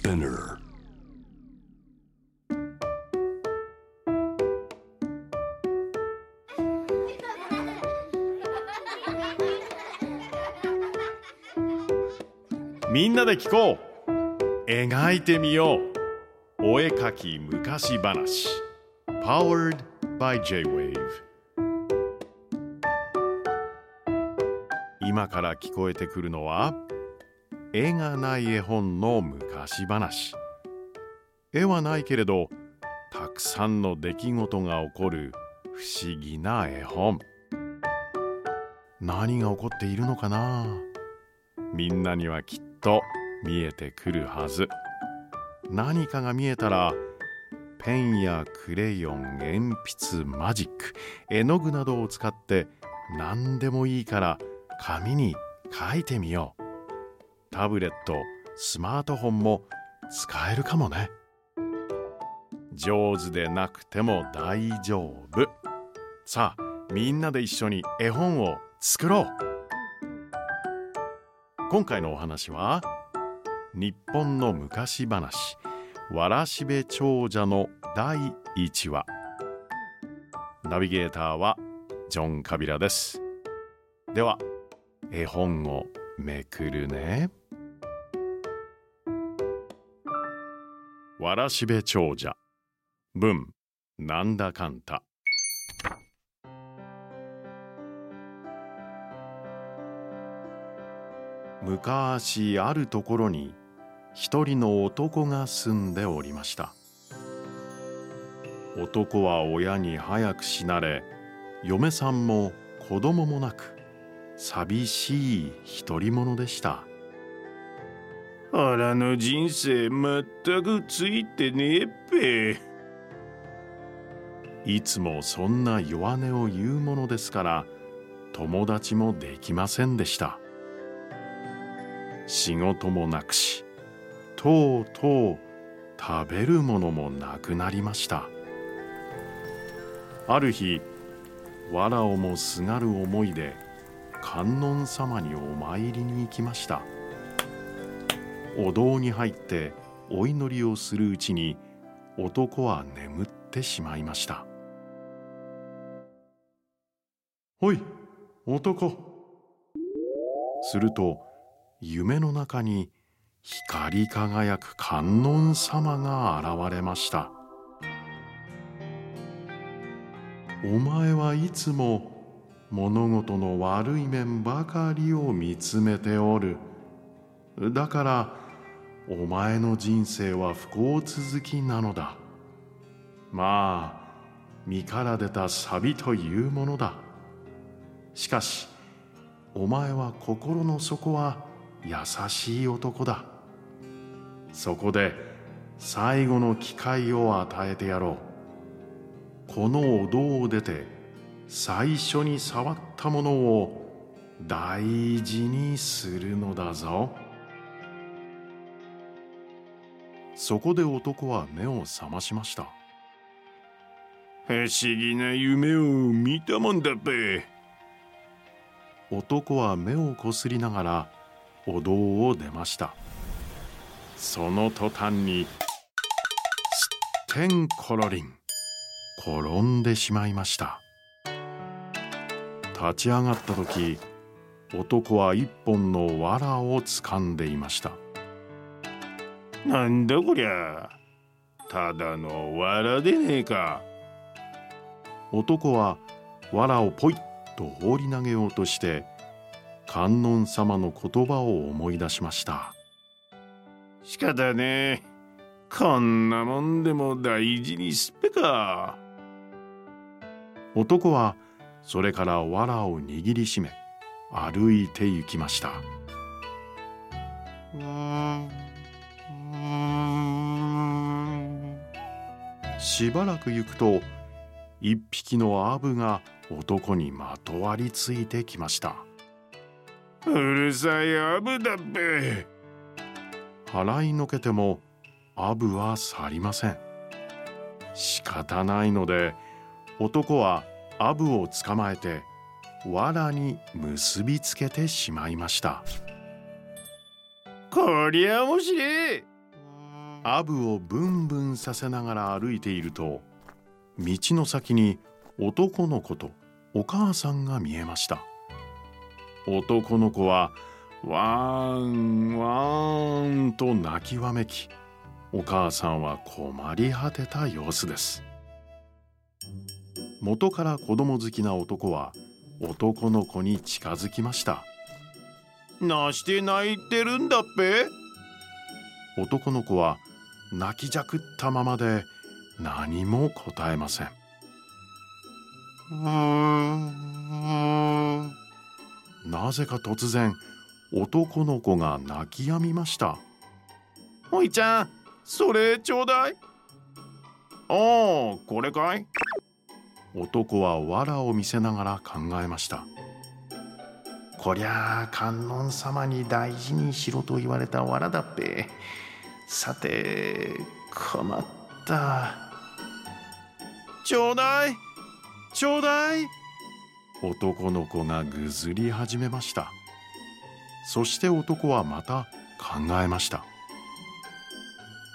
Spinner. みんなで聞こう。描いてみよう。お絵描き昔話。Powered by J-Wave 今から聞こえてくるのは絵がない絵本の昔話。絵はないけれどたくさんの出来事が起こる不思議な絵本。何が起こっているのかな？みんなにはきっと見えてくるはず。何かが見えたらペンやクレヨン鉛筆マジック絵の具などを使って何でもいいから紙に書いてみよう。タブレットスマートフォンも使えるかもね。上手でなくても大丈夫。さあみんなで一緒に絵本を作ろう。今回のお話は日本の昔話わらしべ長者の第1話。ナビゲーターはジョン・カビラです。では絵本をめくるね。わらしべ長者。文なんだかんた。昔あるところに一人の男が住んでおりました。男は親に早く死なれ嫁さんも子供もなく寂しい独り者でした。あらの人生まったくついてねえっぺ。いつもそんな弱音を言うものですから友達もできませんでした。仕事もなくしとうとう食べるものもなくなりました。ある日わらをもすがる思いで観音様にお参りに行きました。お堂に入ってお祈りをするうちに男は眠ってしまいましたおい男。すると夢の中に光り輝く観音様が現れましたお前はいつも物事の悪い面ばかりを見つめておる。だからお前の人生は不幸続きなのだ。まあ身から出た錆というものだ。しかしお前は心の底は優しい男だ。そこで最後の機会を与えてやろう。このお堂を出て最初に触ったものを大事にするのだぞ。そこで男は目を覚ましました。不思議な夢を見たもんだべ。男は目をこすりながらお堂を出ました。その途端にすってんころりん転んでしまいました。立ち上がった時男は一本の藁を掴んでいましたなんだこりゃ。ただの藁でねえか。男は藁をポイッと放り投げようとして観音様の言葉を思い出しました。仕方ねえ。こんなもんでも大事にすっぺか。男はそれから藁を握りしめ歩いて行きましたしばらく行くと一匹のアブが男にまとわりついてきました。うるさいアブだっべ。払いのけてもアブは去りません。仕方ないので男はアブを捕まえて藁に結びつけてしまいました。こりゃ面白いアブをブンブンさせながら歩いていると道の先に男の子とお母さんが見えました。男の子はワーンワーンと泣きわめきお母さんは困り果てた様子です。元から子供好きな男は男の子に近づきました。なして泣いてるんだっぺ？男の子は泣きじゃくったままで何も答えません。なぜか突然男の子が泣き止みました。おいちゃんそれちょうだい。ああこれかい。男は藁を見せながら考えました。こりゃあ観音様に大事にしろと言われた藁だっぺ。さて困った。ちょうだい。ちょうだい。男の子がぐずり始めました。そして男はまた考えました。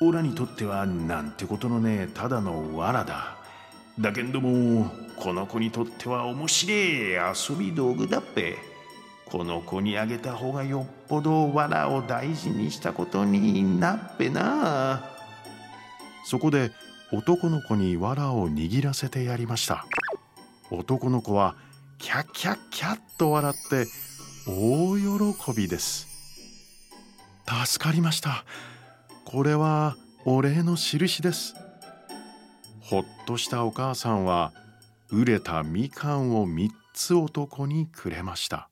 オラにとってはなんてことのねただの藁だ。だけんどもこの子にとっては面白い遊び道具だっぺ。この子にあげた方がよっぽど藁を大事にしたことになっぺな。そこで男の子に藁を握らせてやりました。男の子はキャッキャッキャッと笑って大喜びです。助かりました。これはお礼の印です。ほっとしたお母さんは熟れたみかんを3つ男にくれました。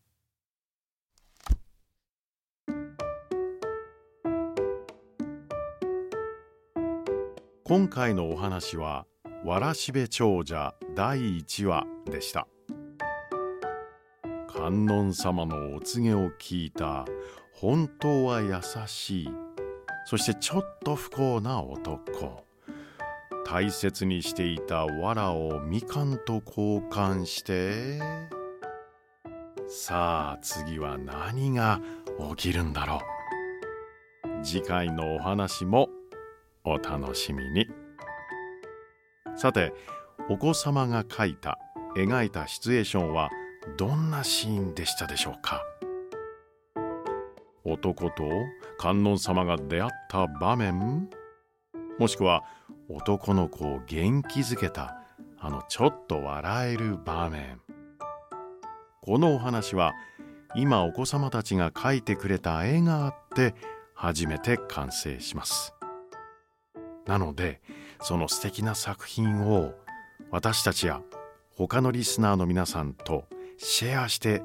今回のお話はわらしべ長者第1話でした。観音様のお告げを聞いた本当は優しいそしてちょっと不幸な男。大切にしていた藁をみかんと交換して。さあ次は何が起きるんだろう。次回のお話もお楽しみに。さてお子様が描いた描いたシチュエーションはどんなシーンでしたでしょうか？男と観音様が出会った場面？もしくは男の子を元気づけたあのちょっと笑える場面？このお話は今お子様たちが描いてくれた絵があって初めて完成します。なのでその素敵な作品を私たちや他のリスナーの皆さんとシェアして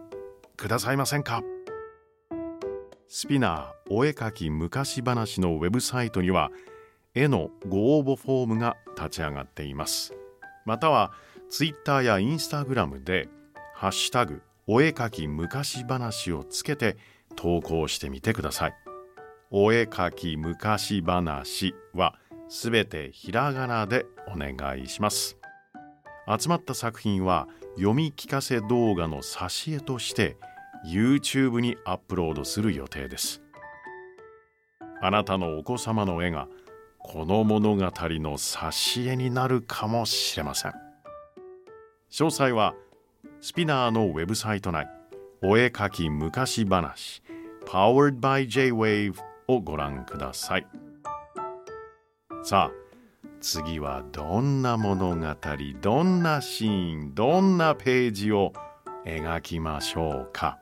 くださいませんか？スピナーお絵かき昔話のウェブサイトには絵のご応募フォームが立ち上がっています。またはツイッターやインスタグラムでハッシュタグお絵かき昔話をつけて投稿してみてください。お絵かき昔話はすべてひらがなでお願いします。集まった作品は読み聞かせ動画の挿絵として YouTube にアップロードする予定です。あなたのお子様の絵がこの物語の挿絵になるかもしれません。詳細はスピナーのウェブサイト内お絵かき昔話 Powered by J-Wave をご覧ください。さあ次はどんな物語どんなシーンどんなページを描きましょうか？